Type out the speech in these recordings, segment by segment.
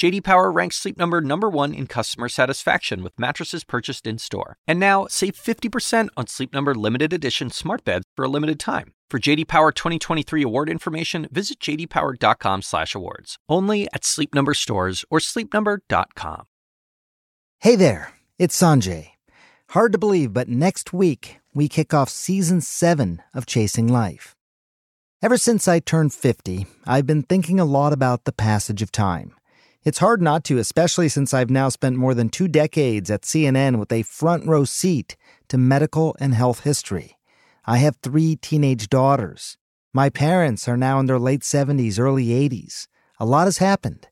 JD Power ranks Sleep Number number 1 in customer satisfaction with mattresses purchased in-store. And now, save 50% on Sleep Number limited edition smart beds for a limited time. For JD Power 2023 award information, visit jdpower.com/awards. Only at Sleep Number stores or sleepnumber.com. Hey there, it's Sanjay. Hard to believe, but next week we kick off season 7 of Chasing Life. Ever since I turned 50, I've been thinking a lot about the passage of time. It's hard not to, especially since I've now spent more than 2 decades at CNN with a front row seat to medical and health history. I have three teenage daughters. My parents are now in their late 70s, early 80s. A lot has happened.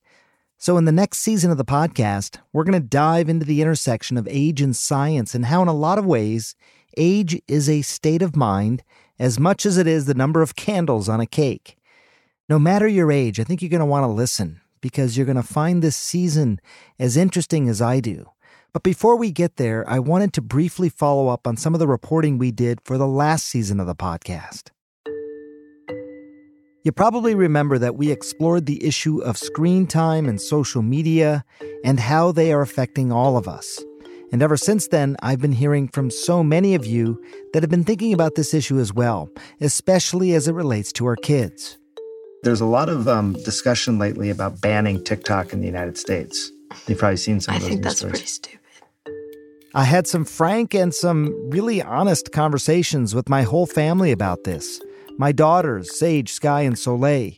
So, in the next season of the podcast, we're going to dive into the intersection of age and science and how, in a lot of ways, age is a state of mind as much as it is the number of candles on a cake. No matter your age, I think you're going to want to listen because you're going to find this season as interesting as I do. But before we get there, I wanted to briefly follow up on some of the reporting we did for the last season of the podcast. You probably remember that we explored the issue of screen time and social media and how they are affecting all of us. And ever since then, I've been hearing from so many of you that have been thinking about this issue as well, especially as it relates to our kids. There's a lot of um, discussion lately about banning TikTok in the United States. You've probably seen some of those I think that's stories. pretty stupid. I had some frank and some really honest conversations with my whole family about this. My daughters, Sage, Sky, and Soleil.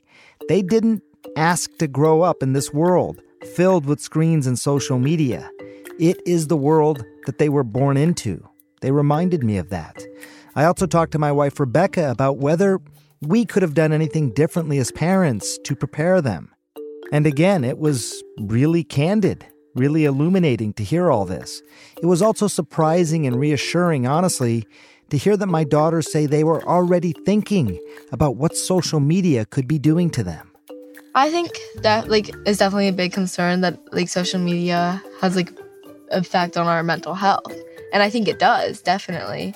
They didn't ask to grow up in this world filled with screens and social media. It is the world that they were born into. They reminded me of that. I also talked to my wife Rebecca about whether we could have done anything differently as parents to prepare them. And again, it was really candid, really illuminating to hear all this. It was also surprising and reassuring, honestly, to hear that my daughters say they were already thinking about what social media could be doing to them. I think that like is definitely a big concern that like social media has like effect on our mental health. And I think it does, definitely.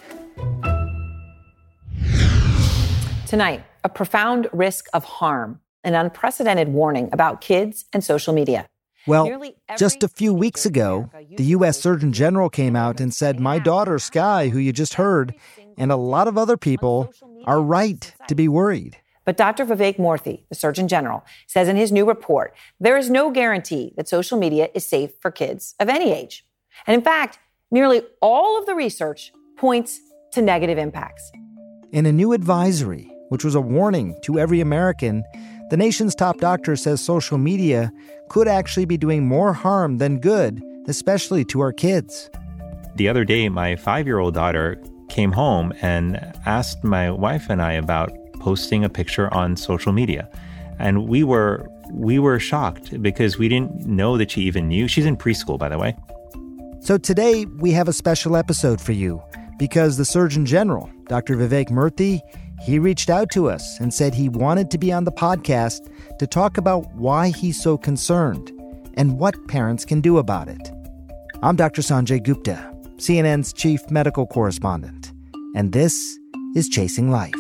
Tonight, a profound risk of harm, an unprecedented warning about kids and social media. Well, just a few weeks ago, the U.S. Surgeon General came out and said, My daughter, Sky, who you just heard, and a lot of other people are right to be worried. But Dr. Vivek Murthy, the Surgeon General, says in his new report there is no guarantee that social media is safe for kids of any age. And in fact, nearly all of the research points to negative impacts. In a new advisory, which was a warning to every American, the nation's top doctor says social media could actually be doing more harm than good, especially to our kids. The other day, my five year old daughter came home and asked my wife and I about posting a picture on social media. And we were we were shocked because we didn't know that she even knew. She's in preschool, by the way. So today we have a special episode for you because the Surgeon General, Dr. Vivek Murthy, he reached out to us and said he wanted to be on the podcast to talk about why he's so concerned and what parents can do about it. I'm Dr. Sanjay Gupta, CNN's chief medical correspondent, and this is Chasing Life.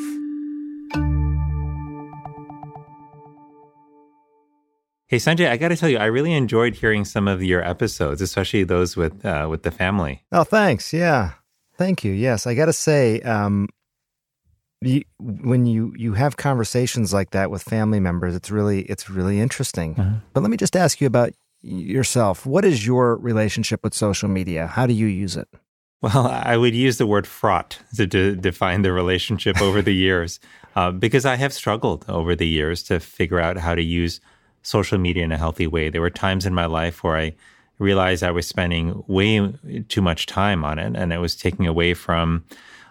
Hey Sanjay, I got to tell you, I really enjoyed hearing some of your episodes, especially those with uh, with the family. Oh, thanks. Yeah. Thank you. Yes, I got to say, um, you, when you you have conversations like that with family members, it's really it's really interesting. But let me just ask you about yourself. What is your relationship with social media? How do you use it? Well, I would use the word fraught to, de- define the relationship over the years, uh, because I have struggled over the years to figure out how to use social media in a healthy way. There were times in my life where I realized I was spending way too much time on it and it was taking away from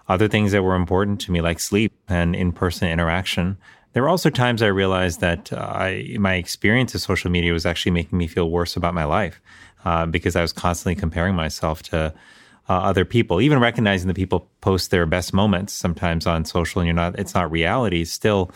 other things that were important to me, like sleep and in person interaction. There were also times I realized that uh, I, my experience of social media was actually making me feel worse about my life uh, because I was constantly comparing myself to uh, other people, even recognizing that people post their best moments sometimes on social and you're not, it's not reality. Still,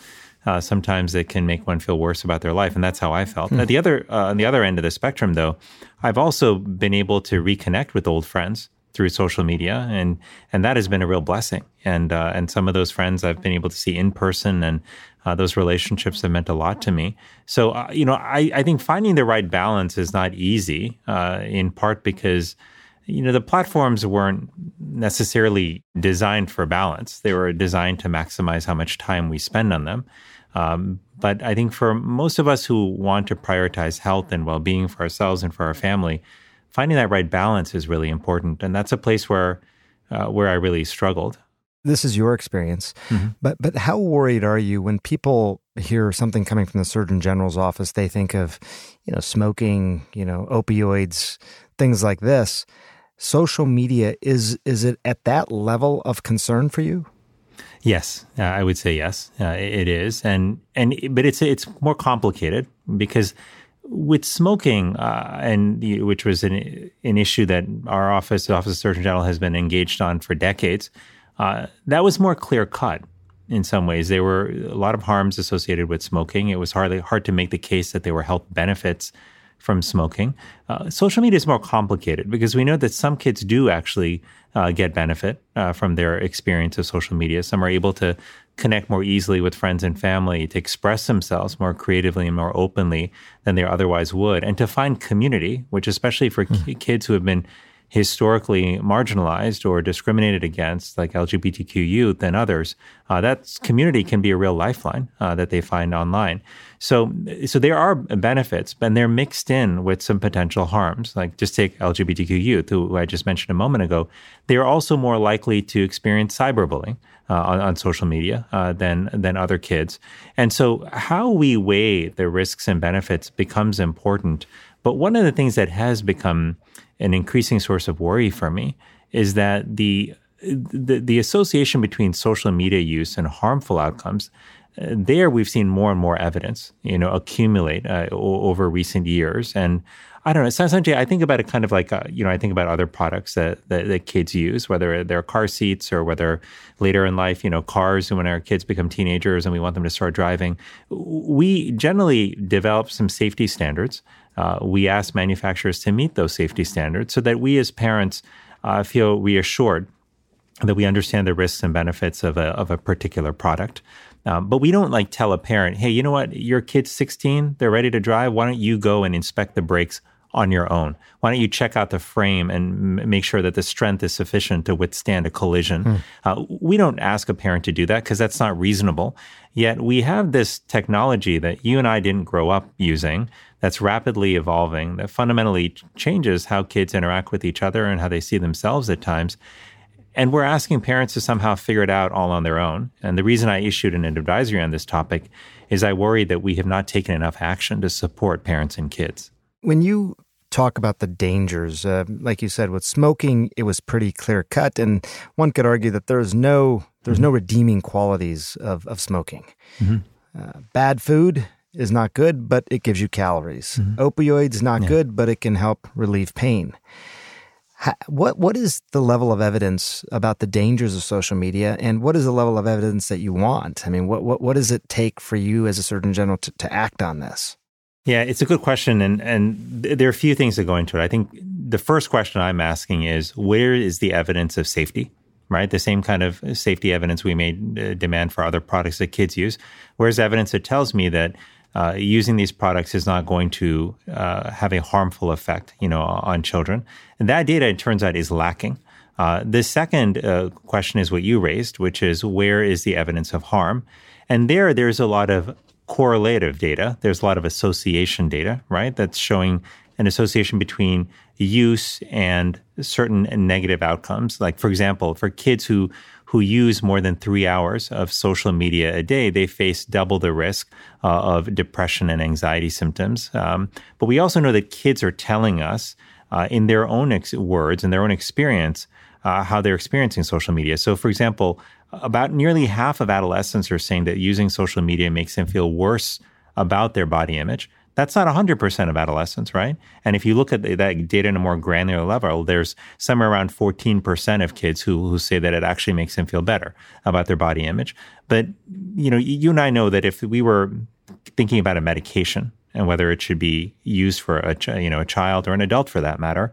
Uh, sometimes it can make one feel worse about their life, and that's how I felt. Hmm. At the other uh, on the other end of the spectrum, though, I've also been able to reconnect with old friends through social media, and and that has been a real blessing. And uh, and some of those friends I've been able to see in person, and uh, those relationships have meant a lot to me. So uh, you know, I I think finding the right balance is not easy, uh, in part because you know the platforms weren't necessarily designed for balance; they were designed to maximize how much time we spend on them. Um, but I think for most of us who want to prioritize health and well being for ourselves and for our family, finding that right balance is really important. And that's a place where, uh, where I really struggled. This is your experience, mm-hmm. but but how worried are you when people hear something coming from the Surgeon General's office? They think of, you know, smoking, you know, opioids, things like this. Social media is is it at that level of concern for you? Yes, uh, I would say yes. Uh, it is, and and but it's it's more complicated because with smoking, uh, and which was an an issue that our office, the Office of Surgeon General, has been engaged on for decades. Uh, that was more clear cut in some ways. There were a lot of harms associated with smoking. It was hardly hard to make the case that there were health benefits from smoking. Uh, social media is more complicated because we know that some kids do actually uh, get benefit uh, from their experience of social media. Some are able to connect more easily with friends and family, to express themselves more creatively and more openly than they otherwise would, and to find community, which, especially for mm. kids who have been historically marginalized or discriminated against, like LGBTQ youth and others, uh, that community can be a real lifeline uh, that they find online. So, so there are benefits, and they're mixed in with some potential harms. Like just take LGBTQ youth, who I just mentioned a moment ago. They are also more likely to experience cyberbullying. Uh, on, on, social media uh, than than other kids, and so how we weigh the risks and benefits becomes important. But one of the things that has become an increasing source of worry for me is that the the, the association between social media use and harmful outcomes uh, there we've seen more and more evidence you know accumulate uh, over recent years and I don't know. Sometimes I think about it kind of like, uh, you know, I think about other products that, that, that, kids use, whether they're car seats or whether later in life, you know, cars, and when our kids become teenagers and we want them to start driving, we generally develop some safety standards uh, we ask manufacturers to meet those safety standards so that we as parents uh, feel reassured that we understand the risks and benefits of a, of a particular product. Um, but we don't like tell a parent, hey, you know what? Your kid's 16, they're ready to drive. Why don't you go and inspect the brakes on your own? Why don't you check out the frame and m- make sure that the strength is sufficient to withstand a collision? Mm. Uh, we don't ask a parent to do that because that's not reasonable. Yet we have this technology that you and I didn't grow up using that's rapidly evolving that fundamentally changes how kids interact with each other and how they see themselves at times. And we're asking parents to somehow figure it out all on their own. And the reason I issued an advisory on this topic is I worry that we have not taken enough action to support parents and kids. When you talk about the dangers, uh, like you said, with smoking, it was pretty clear cut, and one could argue that there's no there's mm-hmm. no redeeming qualities of of smoking. Mm-hmm. Uh, bad food is not good, but it gives you calories. Mm-hmm. Opioids not yeah. good, but it can help relieve pain. What what is the level of evidence about the dangers of social media, and what is the level of evidence that you want? I mean, what what what does it take for you as a Surgeon General to, to act on this? Yeah, it's a good question, and and there are a few things that go into it. I think the first question I'm asking is where is the evidence of safety? Right, the same kind of safety evidence we may uh, demand for other products that kids use. Where's evidence that tells me that uh, using these products is not going to uh, have a harmful effect, you know, on children. And that data, it turns out, is lacking. Uh, the second uh, question is what you raised, which is where is the evidence of harm? And there, there's a lot of correlative data. There's a lot of association data, right? That's showing an association between use and certain negative outcomes. Like, for example, for kids who who use more than three hours of social media a day, they face double the risk uh, of depression and anxiety symptoms. Um, but we also know that kids are telling us uh, in their own ex- words, in their own experience, uh, how they're experiencing social media. So, for example, about nearly half of adolescents are saying that using social media makes them feel worse about their body image That's not 100% of adolescents, right? And if you look at that data in a more granular level, there's somewhere around 14% of kids who, who say that it actually makes them feel better about their body image. But, you know, you and I know that if we were thinking about a medication and whether it should be used for a, you know, a child or an adult for that matter,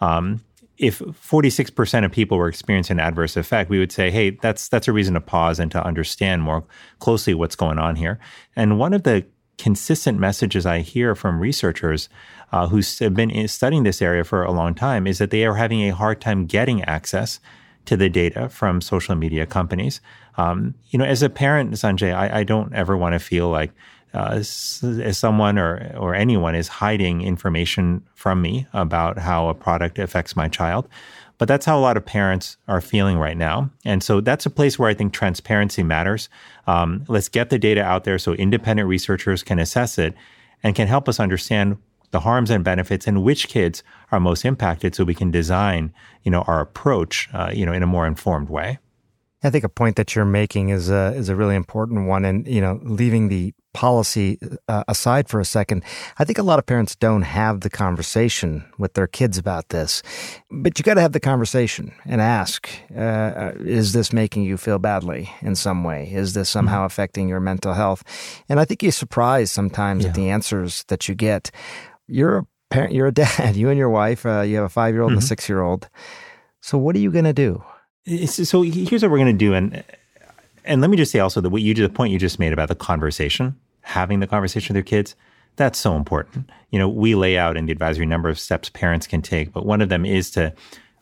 um, if 46% of people were experiencing an adverse effect, we would say, hey, that's that's a reason to pause and to understand more closely what's going on here. And one of the consistent messages I hear from researchers uh, who have been studying this area for a long time is that they are having a hard time getting access to the data from social media companies. Um, you know, as a parent, Sanjay, I, I don't ever want to feel like uh, as someone or or anyone is hiding information from me about how a product affects my child. But that's how a lot of parents are feeling right now. And so that's a place where I think transparency matters. Um, let's get the data out there so independent researchers can assess it and can help us understand the harms and benefits and which kids are most impacted so we can design, you know, our approach, uh, you know, in a more informed way. I think a point that you're making is a, is a really important one. And, you know, leaving the policy uh, aside for a second, I think a lot of parents don't have the conversation with their kids about this. But you got to have the conversation and ask uh, Is this making you feel badly in some way? Is this somehow mm-hmm. affecting your mental health? And I think you're surprised sometimes yeah. at the answers that you get. You're a parent, you're a dad, you and your wife, uh, you have a five year old mm-hmm. and a mm-hmm. six year old. So, what are you going to do? So, here's what we're going to do. And and let me just say also that what you the point you just made about the conversation having the conversation with their kids, that's so important. You know, we lay out in the advisory number of steps parents can take, but one of them is to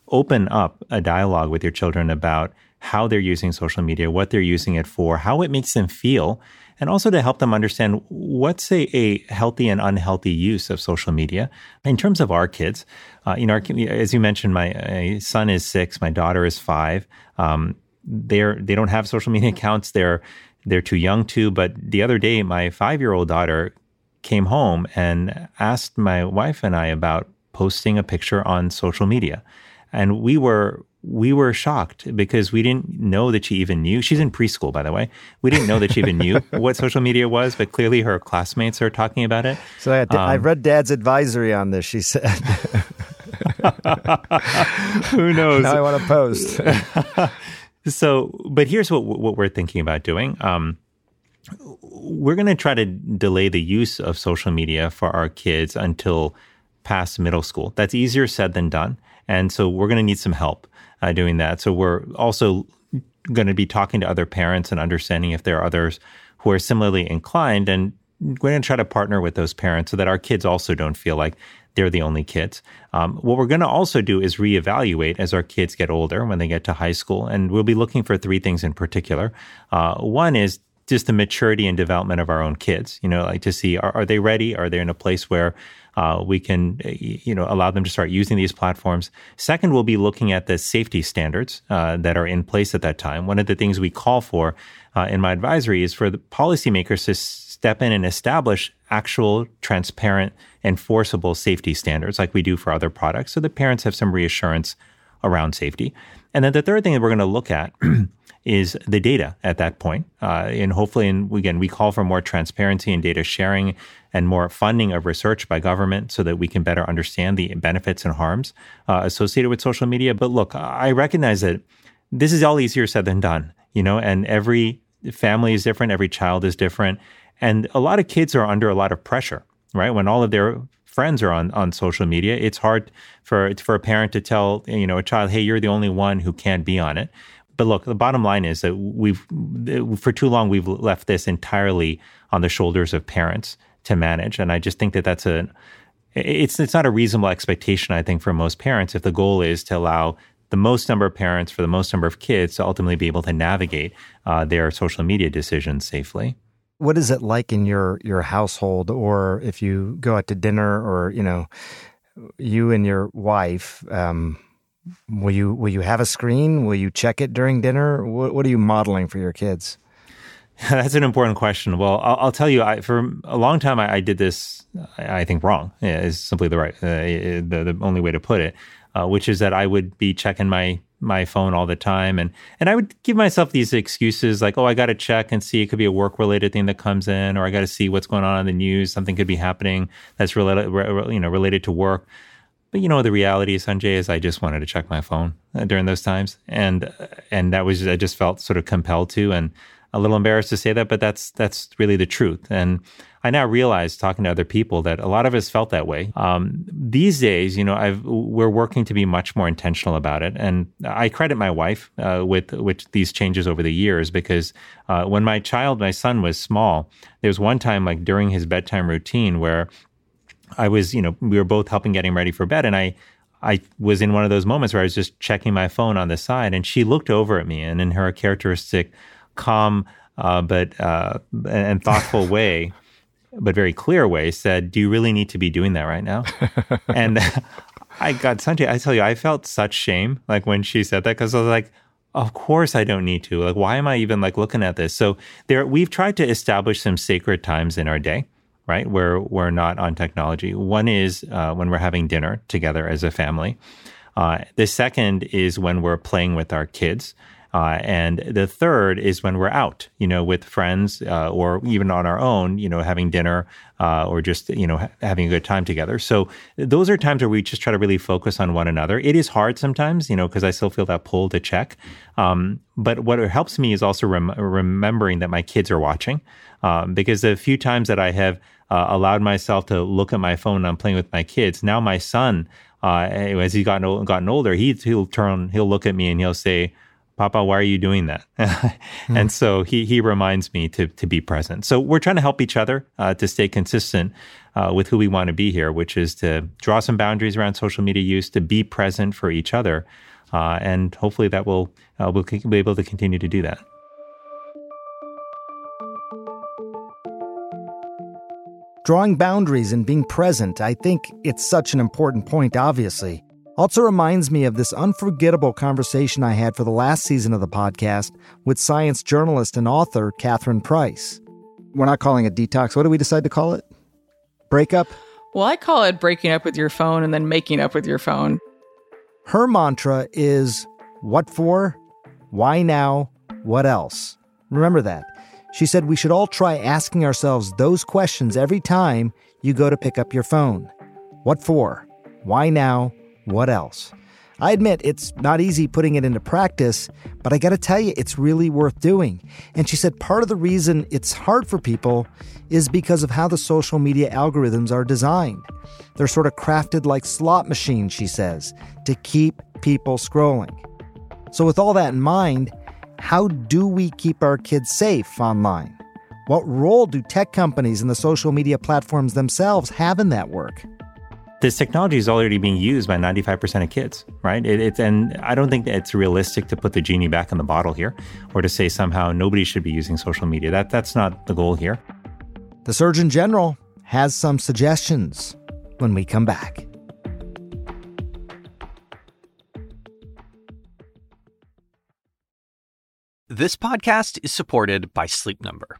open up a dialogue with your children about how they're using social media, what they're using it for, how it makes them feel, and also to help them understand what's a, a healthy and unhealthy use of social media. In terms of our kids, uh, you know, our, as you mentioned, my, my, son is six, my daughter is five. Um, they're they don't have social media accounts. They're they're too young to. But the other day, my five year old daughter came home and asked my wife and I about posting a picture on social media. And we were we were shocked because we didn't know that she even knew. She's in preschool, by the way. We didn't know that she even knew what social media was, but clearly her classmates are talking about it. So I, um, I read Dad's advisory on this. She said, "Who knows?" Now I want to post. So, but here's what what we're thinking about doing. Um, we're going to try to delay the use of social media for our kids until past middle school. That's easier said than done, and so we're going to need some help uh, doing that. So we're also going to be talking to other parents and understanding if there are others who are similarly inclined, and we're going to try to partner with those parents so that our kids also don't feel like they're the only kids. Um, what we're going to also do is reevaluate as our kids get older when they get to high school. And we'll be looking for three things in particular. Uh, one is just the maturity and development of our own kids, you know, like to see are, are they ready? Are they in a place where uh, we can, you know, allow them to start using these platforms. Second, we'll be looking at the safety standards uh, that are in place at that time. One of the things we call for uh, in my advisory is for the policymakers to step in and establish actual, transparent, enforceable safety standards like we do for other products so that parents have some reassurance around safety. And then the third thing that we're going to look at is the data at that point. Uh, and hopefully, and again, we call for more transparency and data sharing and more funding of research by government so that we can better understand the benefits and harms uh, associated with social media. But look, I recognize that this is all easier said than done, you know, and every family is different, every child is different. And a lot of kids are under a lot of pressure, right? When all of their friends are on, on social media, it's hard for for a parent to tell you know a child, "Hey, you're the only one who can't be on it." But look, the bottom line is that we've for too long we've left this entirely on the shoulders of parents to manage, and I just think that that's a it's it's not a reasonable expectation. I think for most parents, if the goal is to allow the most number of parents for the most number of kids to ultimately be able to navigate uh, their social media decisions safely. What is it like in your your household, or if you go out to dinner, or you know, you and your wife? Um, will you will you have a screen? Will you check it during dinner? What, what are you modeling for your kids? That's an important question. Well, I'll, I'll tell you, I, for a long time, I, I did this. I, I think wrong is simply the right, uh, the, the only way to put it. Uh, which is that I would be checking my my phone all the time. And and I would give myself these excuses like oh I got to check and see. It could be a work related thing that comes in or I got to see what's going on in the news. Something could be happening that's related you know related to work. But you know the reality Sanjay is I just wanted to check my phone uh, during those times. And and that was I just felt sort of compelled to. And a little embarrassed to say that but that's that's really the truth and I now realize talking to other people that a lot of us felt that way. Um, these days, you know, I've, we're working to be much more intentional about it, and I credit my wife uh, with with these changes over the years because uh, when my child, my son, was small, there was one time like during his bedtime routine where I was, you know, we were both helping getting ready for bed, and I I was in one of those moments where I was just checking my phone on the side, and she looked over at me, and in her characteristic, calm uh, but uh, and thoughtful way, but very clear way, said, "Do you really need to be doing that right now?" and I got Sanjay. I tell you, I felt such shame like when she said that because I was like, "Of course I don't need to. Like, why am I even like looking at this?" So there, we've tried to establish some sacred times in our day, right, where we're not on technology. One is uh, when we're having dinner together as a family. Uh, the second is when we're playing with our kids. Uh, and the third is when we're out, you know, with friends uh, or even on our own, you know, having dinner uh, or just, you know, ha- having a good time together. So those are times where we just try to really focus on one another. It is hard sometimes, you know, because I still feel that pull to check. Um, but what helps me is also rem- remembering that my kids are watching um, because the few times that I have uh, allowed myself to look at my phone and I'm playing with my kids, now my son, uh, as he's gotten, gotten older, he, he'll turn, he'll look at me and he'll say, Papa, why are you doing that? And so he he reminds me to to be present. So we're trying to help each other uh, to stay consistent uh, with who we want to be here, which is to draw some boundaries around social media use, to be present for each other, uh, and hopefully that will uh, we'll be able to continue to do that. Drawing boundaries and being present, I think it's such an important point, obviously. Also reminds me of this unforgettable conversation I had for the last season of the podcast with science journalist and author Catherine Price. We're not calling it detox. What do we decide to call it? Breakup? Well, I call it breaking up with your phone and then making up with your phone. Her mantra is what for? Why now? What else? Remember that. She said we should all try asking ourselves those questions every time you go to pick up your phone. What for? Why now? What else? I admit it's not easy putting it into practice, but I gotta tell you, it's really worth doing. And she said part of the reason it's hard for people is because of how the social media algorithms are designed. They're sort of crafted like slot machines, she says, to keep people scrolling. So, with all that in mind, how do we keep our kids safe online? What role do tech companies and the social media platforms themselves have in that work? This technology is already being used by 95% of kids, right? It, it's and I don't think that it's realistic to put the genie back in the bottle here, or to say somehow nobody should be using social media. That that's not the goal here. The Surgeon General has some suggestions when we come back. This podcast is supported by Sleep Number.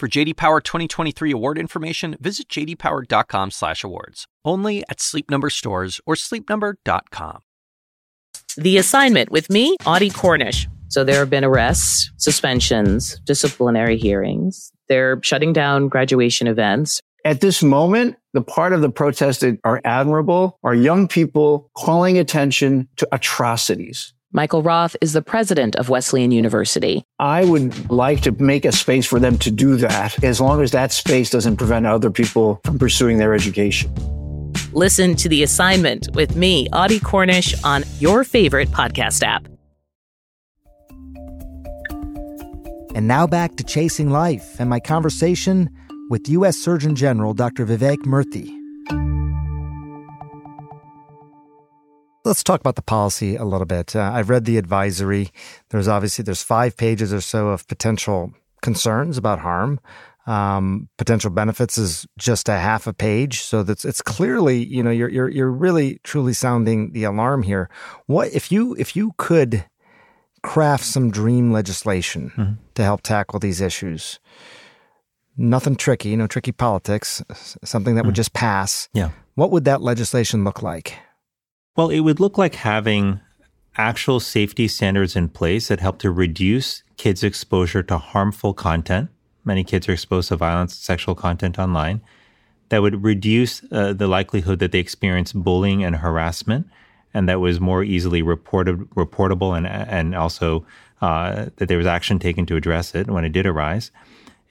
For JD Power 2023 award information, visit jdpower.com/awards. Only at Sleep Number stores or sleepnumber.com. The assignment with me, Audie Cornish. So there have been arrests, suspensions, disciplinary hearings. They're shutting down graduation events. At this moment, the part of the protest that are admirable are young people calling attention to atrocities Michael Roth is the president of Wesleyan University. I would like to make a space for them to do that as long as that space doesn't prevent other people from pursuing their education. Listen to the assignment with me, Audie Cornish, on your favorite podcast app. And now back to Chasing Life and my conversation with U.S. Surgeon General Dr. Vivek Murthy. Let's talk about the policy a little bit. Uh, I've read the advisory. There's obviously there's five pages or so of potential concerns about harm. Um, potential benefits is just a half a page, so that's it's clearly you know you're you're you're really truly sounding the alarm here. What if you if you could craft some dream legislation mm-hmm. to help tackle these issues? Nothing tricky, no tricky politics. Something that mm-hmm. would just pass. Yeah. What would that legislation look like? Well, it would look like having actual safety standards in place that help to reduce kids' exposure to harmful content. Many kids are exposed to violence, sexual content online. That would reduce uh, the likelihood that they experience bullying and harassment, and that was more easily reported, reportable, and and also uh, that there was action taken to address it when it did arise.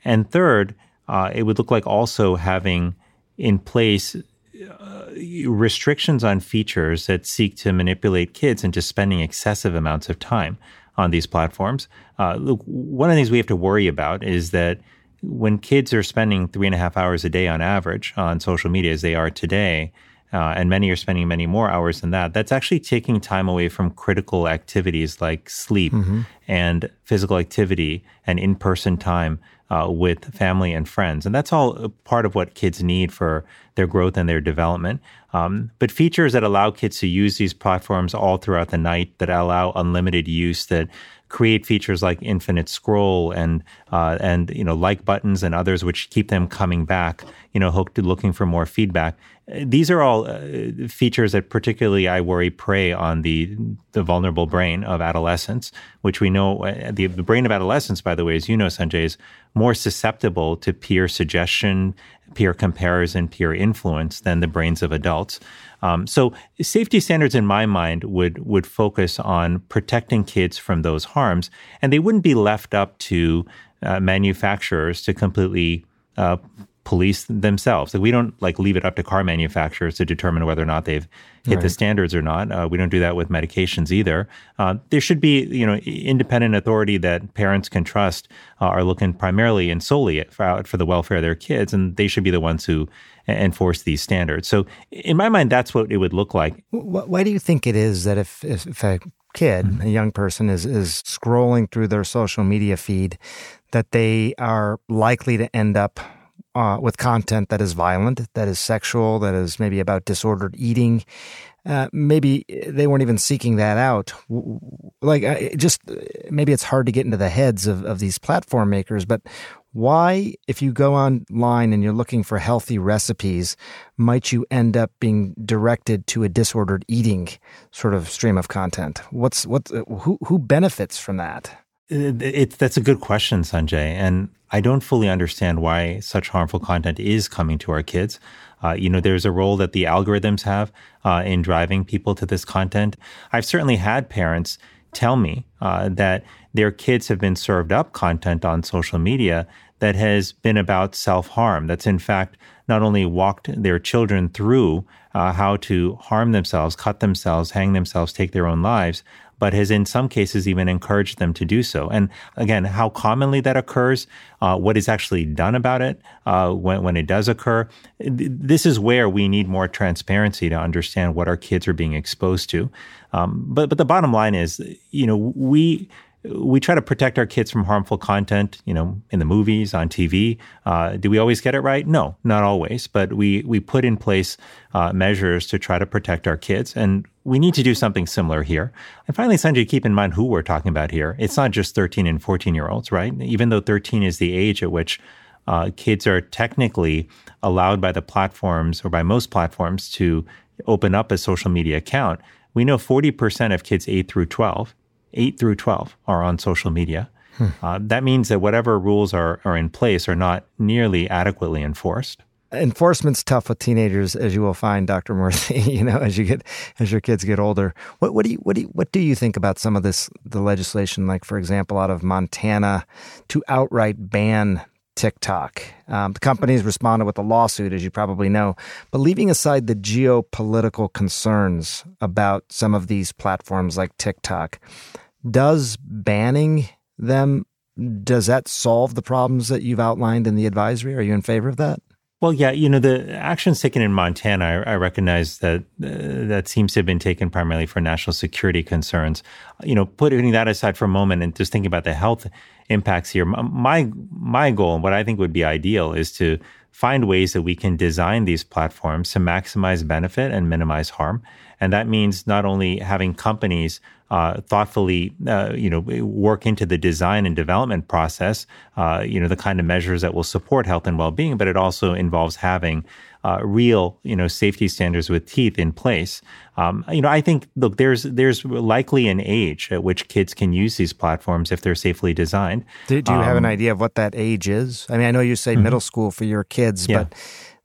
And third, uh, it would look like also having in place uh, restrictions on features that seek to manipulate kids into spending excessive amounts of time on these platforms. Uh, look, one of the things we have to worry about is that when kids are spending three and a half hours a day on average on social media, as they are today, uh, and many are spending many more hours than that, that's actually taking time away from critical activities like sleep mm-hmm. and physical activity and in person time uh, with family and friends. And that's all part of what kids need for their growth and their development. Um, but features that allow kids to use these platforms all throughout the night, that allow unlimited use, that create features like infinite scroll and uh, and you know like buttons and others which keep them coming back you know hooked looking for more feedback these are all uh, features that particularly I worry prey on the the vulnerable brain of adolescents, which we know uh, the, the brain of adolescents, by the way, as you know, Sanjay, is more susceptible to peer suggestion, peer comparison, peer influence than the brains of adults. Um, so safety standards, in my mind, would would focus on protecting kids from those harms, and they wouldn't be left up to uh, manufacturers to completely uh, police themselves. Like we don't like leave it up to car manufacturers to determine whether or not they've hit right. the standards or not. Uh, we don't do that with medications either. Uh, there should be, you know, independent authority that parents can trust uh, are looking primarily and solely for, for the welfare of their kids, and they should be the ones who enforce these standards. So, in my mind, that's what it would look like. Why do you think it is that if if, if a kid, mm-hmm. a young person, is is scrolling through their social media feed, that they are likely to end up uh, with content that is violent, that is sexual, that is maybe about disordered eating. Uh, maybe they weren't even seeking that out. Like, just maybe it's hard to get into the heads of, of these platform makers, but why, if you go online and you're looking for healthy recipes, might you end up being directed to a disordered eating sort of stream of content? What's what? Who who benefits from that? It, it, that's a good question, Sanjay. And I don't fully understand why such harmful content is coming to our kids. Uh, you know, there's a role that the algorithms have uh, in driving people to this content. I've certainly had parents tell me uh, that their kids have been served up content on social media that has been about self harm. That's in fact not only walked their children through uh, how to harm themselves, cut themselves, hang themselves, take their own lives, but has in some cases even encouraged them to do so. And again, how commonly that occurs, uh, what is actually done about it uh, when, when it does occur, this is where we need more transparency to understand what our kids are being exposed to. Um, but but the bottom line is, you know, we we try to protect our kids from harmful content, you know, in the movies, on TV. Uh, do we always get it right? No, not always. But we we put in place uh, measures to try to protect our kids, and we need to do something similar here. And finally, Sanjay, keep in mind who we're talking about here. It's not just 13 and 14 year olds, right? Even though 13 is the age at which uh, kids are technically allowed by the platforms or by most platforms to open up a social media account. We know 40% of kids 8 through 12 8 through 12 are on social media. Hmm. Uh, that means that whatever rules are, are in place are not nearly adequately enforced. enforcement's tough with teenagers, as you will find, Dr. Murthy. You know, as you get as your kids get older. What what do you what do you, what do you think about some of this the legislation, like for example, out of Montana, to outright ban TikTok? Um, the companies responded with a lawsuit, as you probably know. But leaving aside the geopolitical concerns about some of these platforms like TikTok, does banning them does that solve the problems that you've outlined in the advisory? Are you in favor of that? Well, yeah, you know, the actions taken in Montana, I, I recognize that uh, that seems to have been taken primarily for national security concerns. You know, putting that aside for a moment and just thinking about the health impacts here, my my goal and what I think would be ideal is to find ways that we can design these platforms to maximize benefit and minimize harm. And that means not only having companies uh, thoughtfully, uh, you know, work into the design and development process, uh, you know, the kind of measures that will support health and well-being, but it also involves having uh, real, you know, safety standards with teeth in place. Um, you know, I think look, there's there's likely an age at which kids can use these platforms if they're safely designed. Do, do you um, have an um, idea of what that age is? I mean, I know you say mm-hmm. middle school for your kids, yeah. but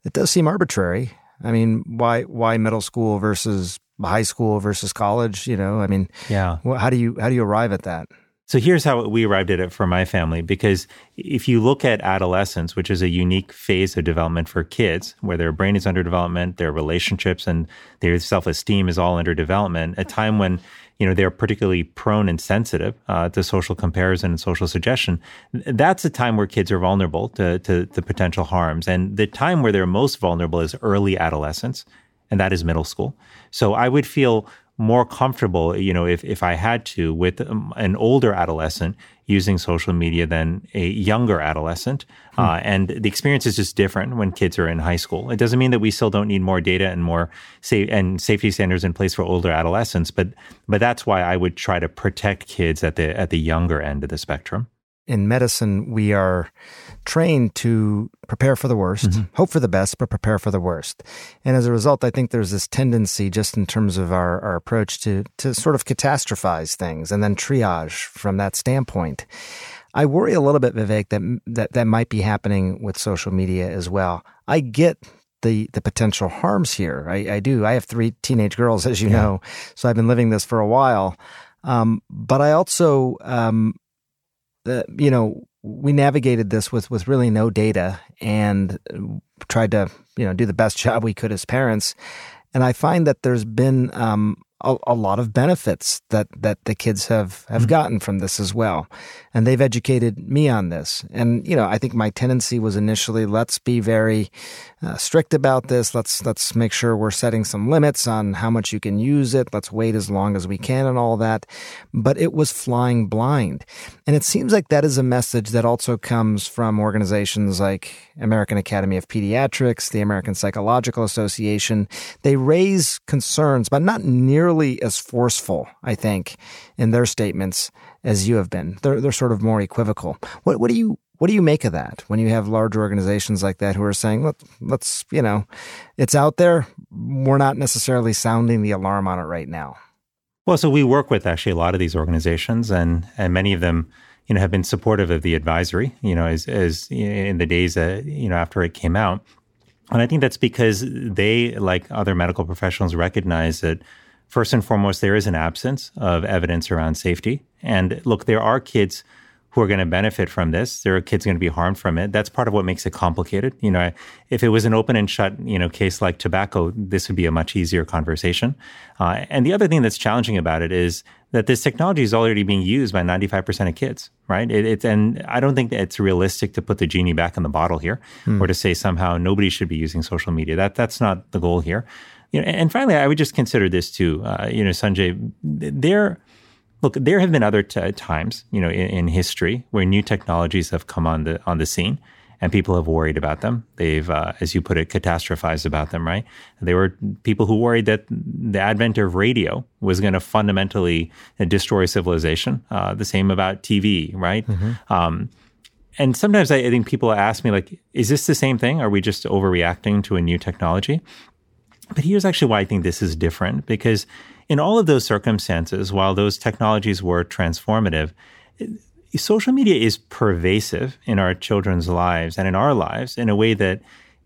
it does seem arbitrary. I mean, why why middle school versus high school versus college? You know, I mean, yeah. How do you how do you arrive at that? So here's how we arrived at it for my family because if you look at adolescence, which is a unique phase of development for kids, where their brain is under development, their relationships and their self-esteem is all under development, a time when you know they're particularly prone and sensitive uh, to social comparison and social suggestion. That's a time where kids are vulnerable to, to the potential harms, and the time where they're most vulnerable is early adolescence, and that is middle school. So I would feel more comfortable, you know, if, if I had to, with um, an older adolescent using social media than a younger adolescent. Hmm. Uh, and the experience is just different when kids are in high school. It doesn't mean that we still don't need more data and more safe and safety standards in place for older adolescents, but but that's why I would try to protect kids at the at the younger end of the spectrum in medicine, we are trained to prepare for the worst, mm-hmm. hope for the best, but prepare for the worst. And as a result, I think there's this tendency, just in terms of our, our approach, to, to sort of catastrophize things and then triage from that standpoint. I worry a little bit, Vivek, that, that that might be happening with social media as well. I get the the potential harms here. I, I do. I have three teenage girls, as you yeah. know, so I've been living this for a while. Um, but I also um, you know, we navigated this with with really no data and tried to you know do the best job we could as parents. And I find that there's been um, a, a, lot of benefits that that the kids have have mm-hmm. gotten from this as well, and they've educated me on this. And you know, I think my tendency was initially let's be very uh, strict about this. Let's let's make sure we're setting some limits on how much you can use it. Let's wait as long as we can and all that. But it was flying blind, and it seems like that is a message that also comes from organizations like American Academy of Pediatrics, the American Psychological Association. They raise concerns, but not nearly as forceful, I think, in their statements as you have been. They're they're sort of more equivocal. What what do you what do you make of that when you have large organizations like that who are saying, Let, let's, you know, it's out there. We're not necessarily sounding the alarm on it right now. Well, so we work with actually a lot of these organizations, and and many of them, you know, have been supportive of the advisory. You know, as as in the days that you know after it came out, and I think that's because they, like other medical professionals, recognize that first and foremost there is an absence of evidence around safety. And look, there are kids who are going to benefit from this. There are kids going to be harmed from it. That's part of what makes it complicated. You know, if it was an open and shut, you know, case like tobacco, this would be a much easier conversation. Uh, and the other thing that's challenging about it is that this technology is already being used by 95% of kids, right? It, it's, and I don't think that it's realistic to put the genie back in the bottle here hmm. or to say somehow nobody should be using social media. That, that's not the goal here. You know, and finally, I would just consider this too. Uh, you know, Sanjay, there Look, there have been other t- times, you know, in, in, history where new technologies have come on the on the scene, and people have worried about them. They've, uh, as you put it, catastrophized about them. Right? There were people who worried that the advent of radio was going to fundamentally destroy civilization. Uh, the same about TV, right? Mm-hmm. Um, and sometimes I, I think people ask me, like, is this the same thing? Are we just overreacting to a new technology? But here's actually why I think this is different because in all of those circumstances, while those technologies were transformative, social media is pervasive in our children's lives and in our lives in a way that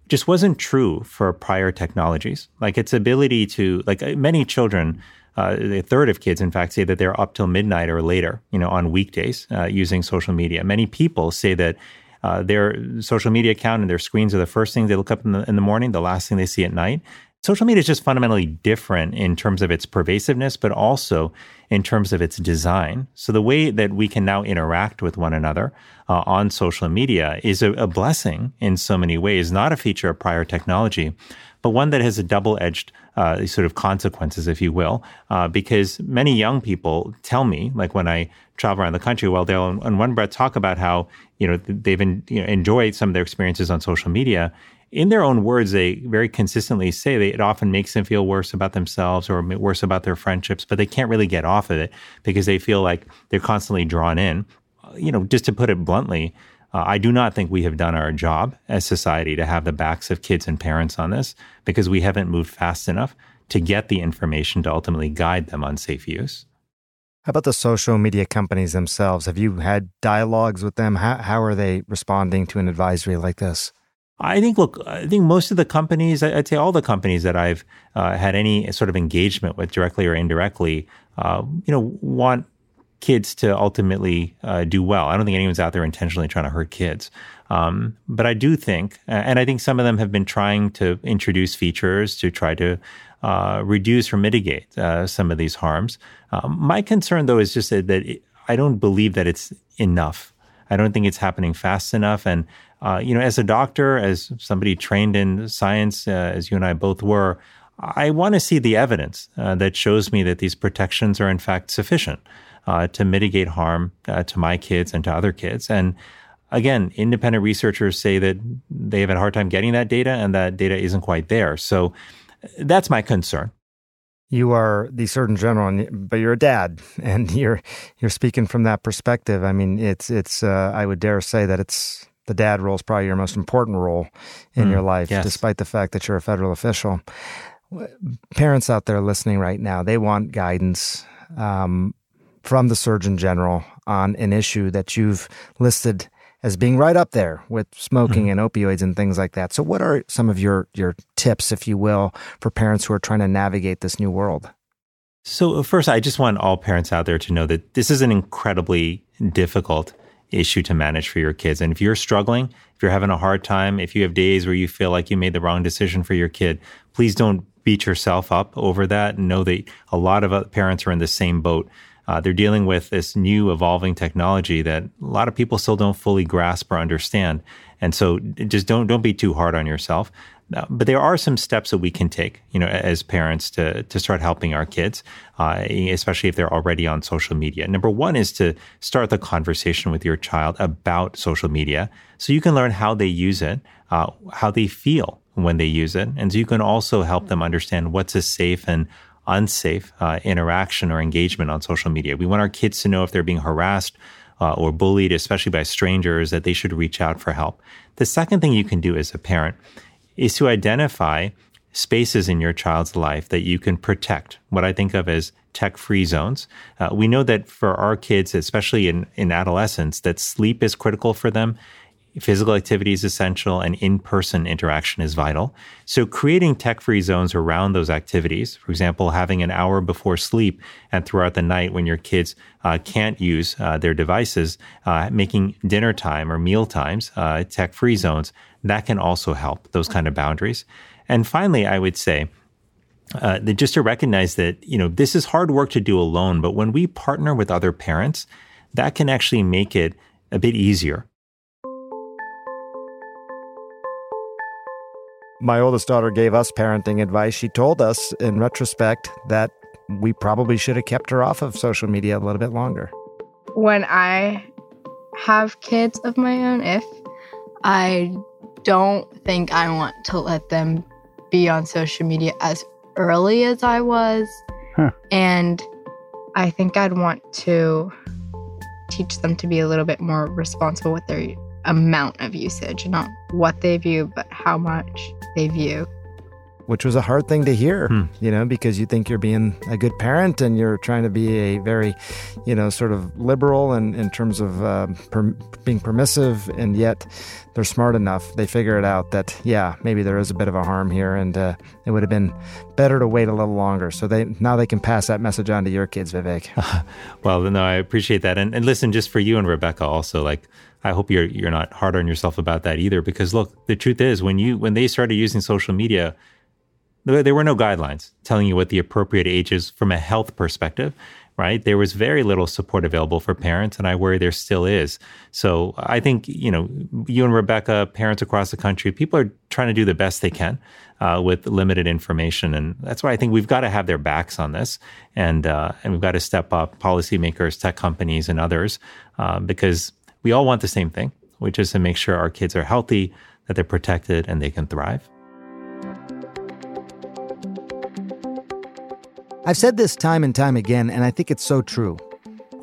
just wasn't true for prior technologies. Like its ability to, like uh, many children, uh, a third of kids, in fact, say that they're up till midnight or later, you know, on weekdays uh, using social media. Many people say that uh, their social media account and their screens are the first thing they look up in the, in the morning, the last thing they see at night. Social media is just fundamentally different in terms of its pervasiveness, but also in terms of its design. So the way that we can now interact with one another uh, on social media is a, a blessing in so many ways, not a feature of prior technology, but one that has a double-edged uh, sort of consequences, if you will, uh, because many young people tell me, like when I travel around the country, well, they'll in one breath talk about how you know they've you know, enjoyed some of their experiences on social media, in their own words, they very consistently say that it often makes them feel worse about themselves or worse about their friendships, but they can't really get off of it because they feel like they're constantly drawn in. Uh, you know, just to put it bluntly, uh, I do not think we have done our job as society to have the backs of kids and parents on this because we haven't moved fast enough to get the information to ultimately guide them on safe use. How about the social media companies themselves? Have you had dialogues with them? How, how are they responding to an advisory like this? I think, look, I think most of the companies, I'd say all the companies that I've uh, had any sort of engagement with, directly or indirectly, uh, you know, want kids to ultimately uh, do well. I don't think anyone's out there intentionally trying to hurt kids. Um, but I do think, and I think some of them have been trying to introduce features to try to uh, reduce or mitigate uh, some of these harms. Um, my concern, though, is just that, that it, I don't believe that it's enough. I don't think it's happening fast enough. And uh, you know, as a doctor, as somebody trained in science, uh, as you and I both were, I want to see the evidence uh, that shows me that these protections are in fact sufficient uh, to mitigate harm uh, to my kids and to other kids. And again, independent researchers say that they have a hard time getting that data, and that data isn't quite there. So that's my concern you are the Surgeon General, but you're a dad, and you're you're speaking from that perspective. I mean, it's it's. Uh, I would dare say that it's the dad role is probably your most important role in mm, your life, yes. despite the fact that you're a federal official. Parents out there listening right now, they want guidance um, from the Surgeon General on an issue that you've listed as being right up there with smoking mm-hmm. and opioids and things like that. So, what are some of your your tips, if you will, for parents who are trying to navigate this new world? So, uh, first, I just want all parents out there to know that this is an incredibly difficult issue to manage for your kids. And if you're struggling, if you're having a hard time, if you have days where you feel like you made the wrong decision for your kid, please don't beat yourself up over that. Know that a lot of parents are in the same boat. Uh, they're dealing with this new evolving technology that a lot of people still don't fully grasp or understand. And so just don't don't be too hard on yourself. Uh, but there are some steps that we can take, you know, as parents to to start helping our kids, uh, especially if they're already on social media. Number one is to start the conversation with your child about social media, so you can learn how they use it, uh, how they feel when they use it, and so you can also help them understand what's a safe and unsafe uh, interaction or engagement on social media. We want our kids to know if they're being harassed uh, or bullied, especially by strangers, that they should reach out for help. The second thing you can do as a parent is to identify spaces in your child's life that you can protect, what I think of as tech free zones. Uh, we know that for our kids, especially in, in adolescence, that sleep is critical for them physical activity is essential and in-person interaction is vital. So creating tech-free zones around those activities, for example, having an hour before sleep and throughout the night when your kids uh, can't use uh, their devices, uh, making dinner time or meal times uh, tech-free zones, that can also help those kind of boundaries. And finally, I would say, uh, just to recognize that you know this is hard work to do alone, but when we partner with other parents, that can actually make it a bit easier My oldest daughter gave us parenting advice. She told us in retrospect that we probably should have kept her off of social media a little bit longer. When I have kids of my own, if I don't think I want to let them be on social media as early as I was. Huh. And I think I'd want to teach them to be a little bit more responsible with their amount of usage, not what they view, but how much they view. Which was a hard thing to hear, Hmm. you know, because you think you're being a good parent and you're trying to be a very, you know, sort of liberal and in terms of uh, per- being permissive, and yet they're smart enough. They figure it out that yeah, maybe there is a bit of a harm here, and uh, it would have been better to wait a little longer. So they now they can pass that message on to your kids, Vivek. Well, no, I appreciate that. And, and listen, just for you and Rebecca, also, like, I hope you're you're not hard on yourself about that either. Because look, the truth is, when you when they started using social media, there, were no guidelines telling you what the appropriate age is from a health perspective. Right, there was very little support available for parents, and I worry there still is. So I think you know, you and Rebecca, parents across the country, people are trying to do the best they can uh, with limited information, and that's why I think we've got to have their backs on this, and uh, and we've got to step up, policymakers, tech companies, and others, uh, because we all want the same thing, which is to make sure our kids are healthy, that they're protected, and they can thrive. I've said this time and time again, and I think it's so true.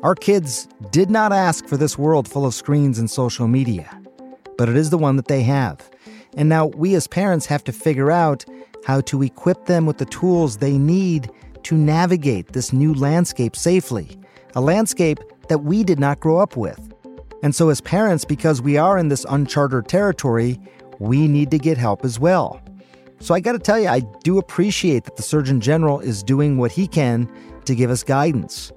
Our kids did not ask for this world full of screens and social media, but it is the one that they have. And now we as parents have to figure out how to equip them with the tools they need to navigate this new landscape safely, a landscape that we did not grow up with. And so, as parents, because we are in this uncharted territory, we need to get help as well. So I got to tell you, I do appreciate that the Surgeon General is doing what he can to give us guidance.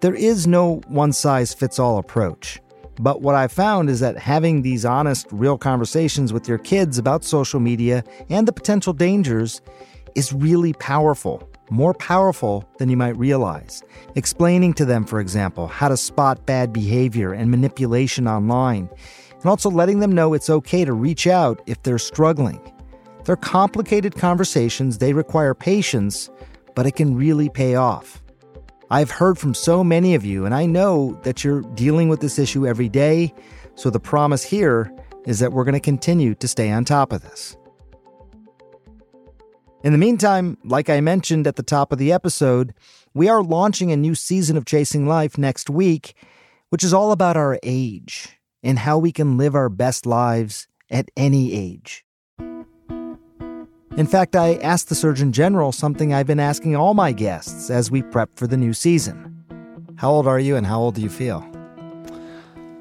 There is no one size fits all approach. But what I've found is that having these honest, real conversations with your kids about social media and the potential dangers is really powerful, more powerful than you might realize. Explaining to them, for example, how to spot bad behavior and manipulation online, and also letting them know it's okay to reach out if they're struggling. They're complicated conversations, they require patience, but it can really pay off. I've heard from so many of you, and I know that you're dealing with this issue every day, so the promise here is that we're going to continue to stay on top of this. In the meantime, like I mentioned at the top of the episode, we are launching a new season of Chasing Life next week, which is all about our age and how we can live our best lives at any age. In fact, I asked the Surgeon General something I've been asking all my guests as we prep for the new season. How old are you and how old do you feel?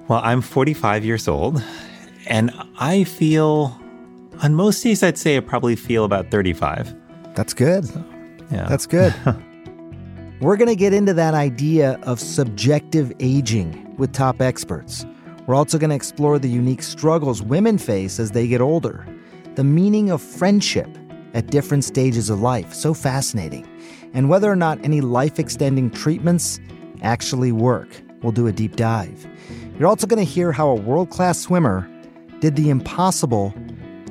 Well, I'm 45 years old, and I feel, on most days, I'd say I probably feel about 35. That's good. Yeah. That's good. We're going to get into that idea of subjective aging with top experts. We're also going to explore the unique struggles women face as they get older, the meaning of friendship at different stages of life, so fascinating, and whether or not any life extending treatments actually work. We'll do a deep dive. You're also going to hear how a world class swimmer did the impossible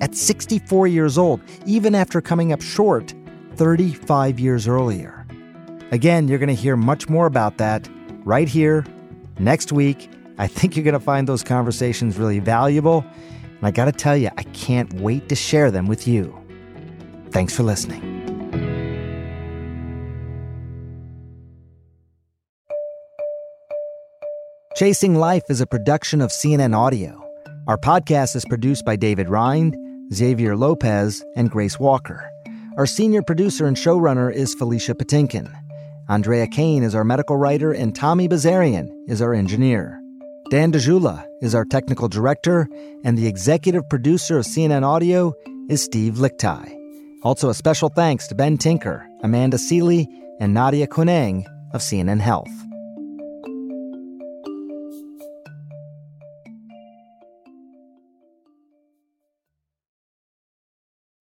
at 64 years old, even after coming up short 35 years earlier. Again, you're going to hear much more about that right here next week. I think you're going to find those conversations really valuable. And I got to tell you, I can't wait to share them with you. Thanks for listening. Chasing Life is a production of CNN Audio. Our podcast is produced by David Rind, Xavier Lopez, and Grace Walker. Our senior producer and showrunner is Felicia Patinkin. Andrea Kane is our medical writer, and Tommy Bazarian is our engineer. Dan Dzula is our technical director, and the executive producer of CNN Audio is Steve Lickteig. Also, a special thanks to Ben Tinker, Amanda Sealy, and Nadia Kounang of CNN Health.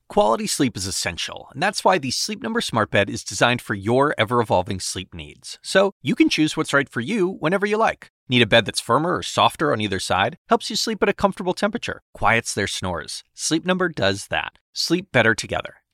Quality sleep is essential, and that's why the Sleep Number Smart Bed is designed for your ever evolving sleep needs. So you can choose what's right for you whenever you like. Need a bed that's firmer or softer on either side? Helps you sleep at a comfortable temperature, quiets their snores. Sleep Number does that. Sleep better together.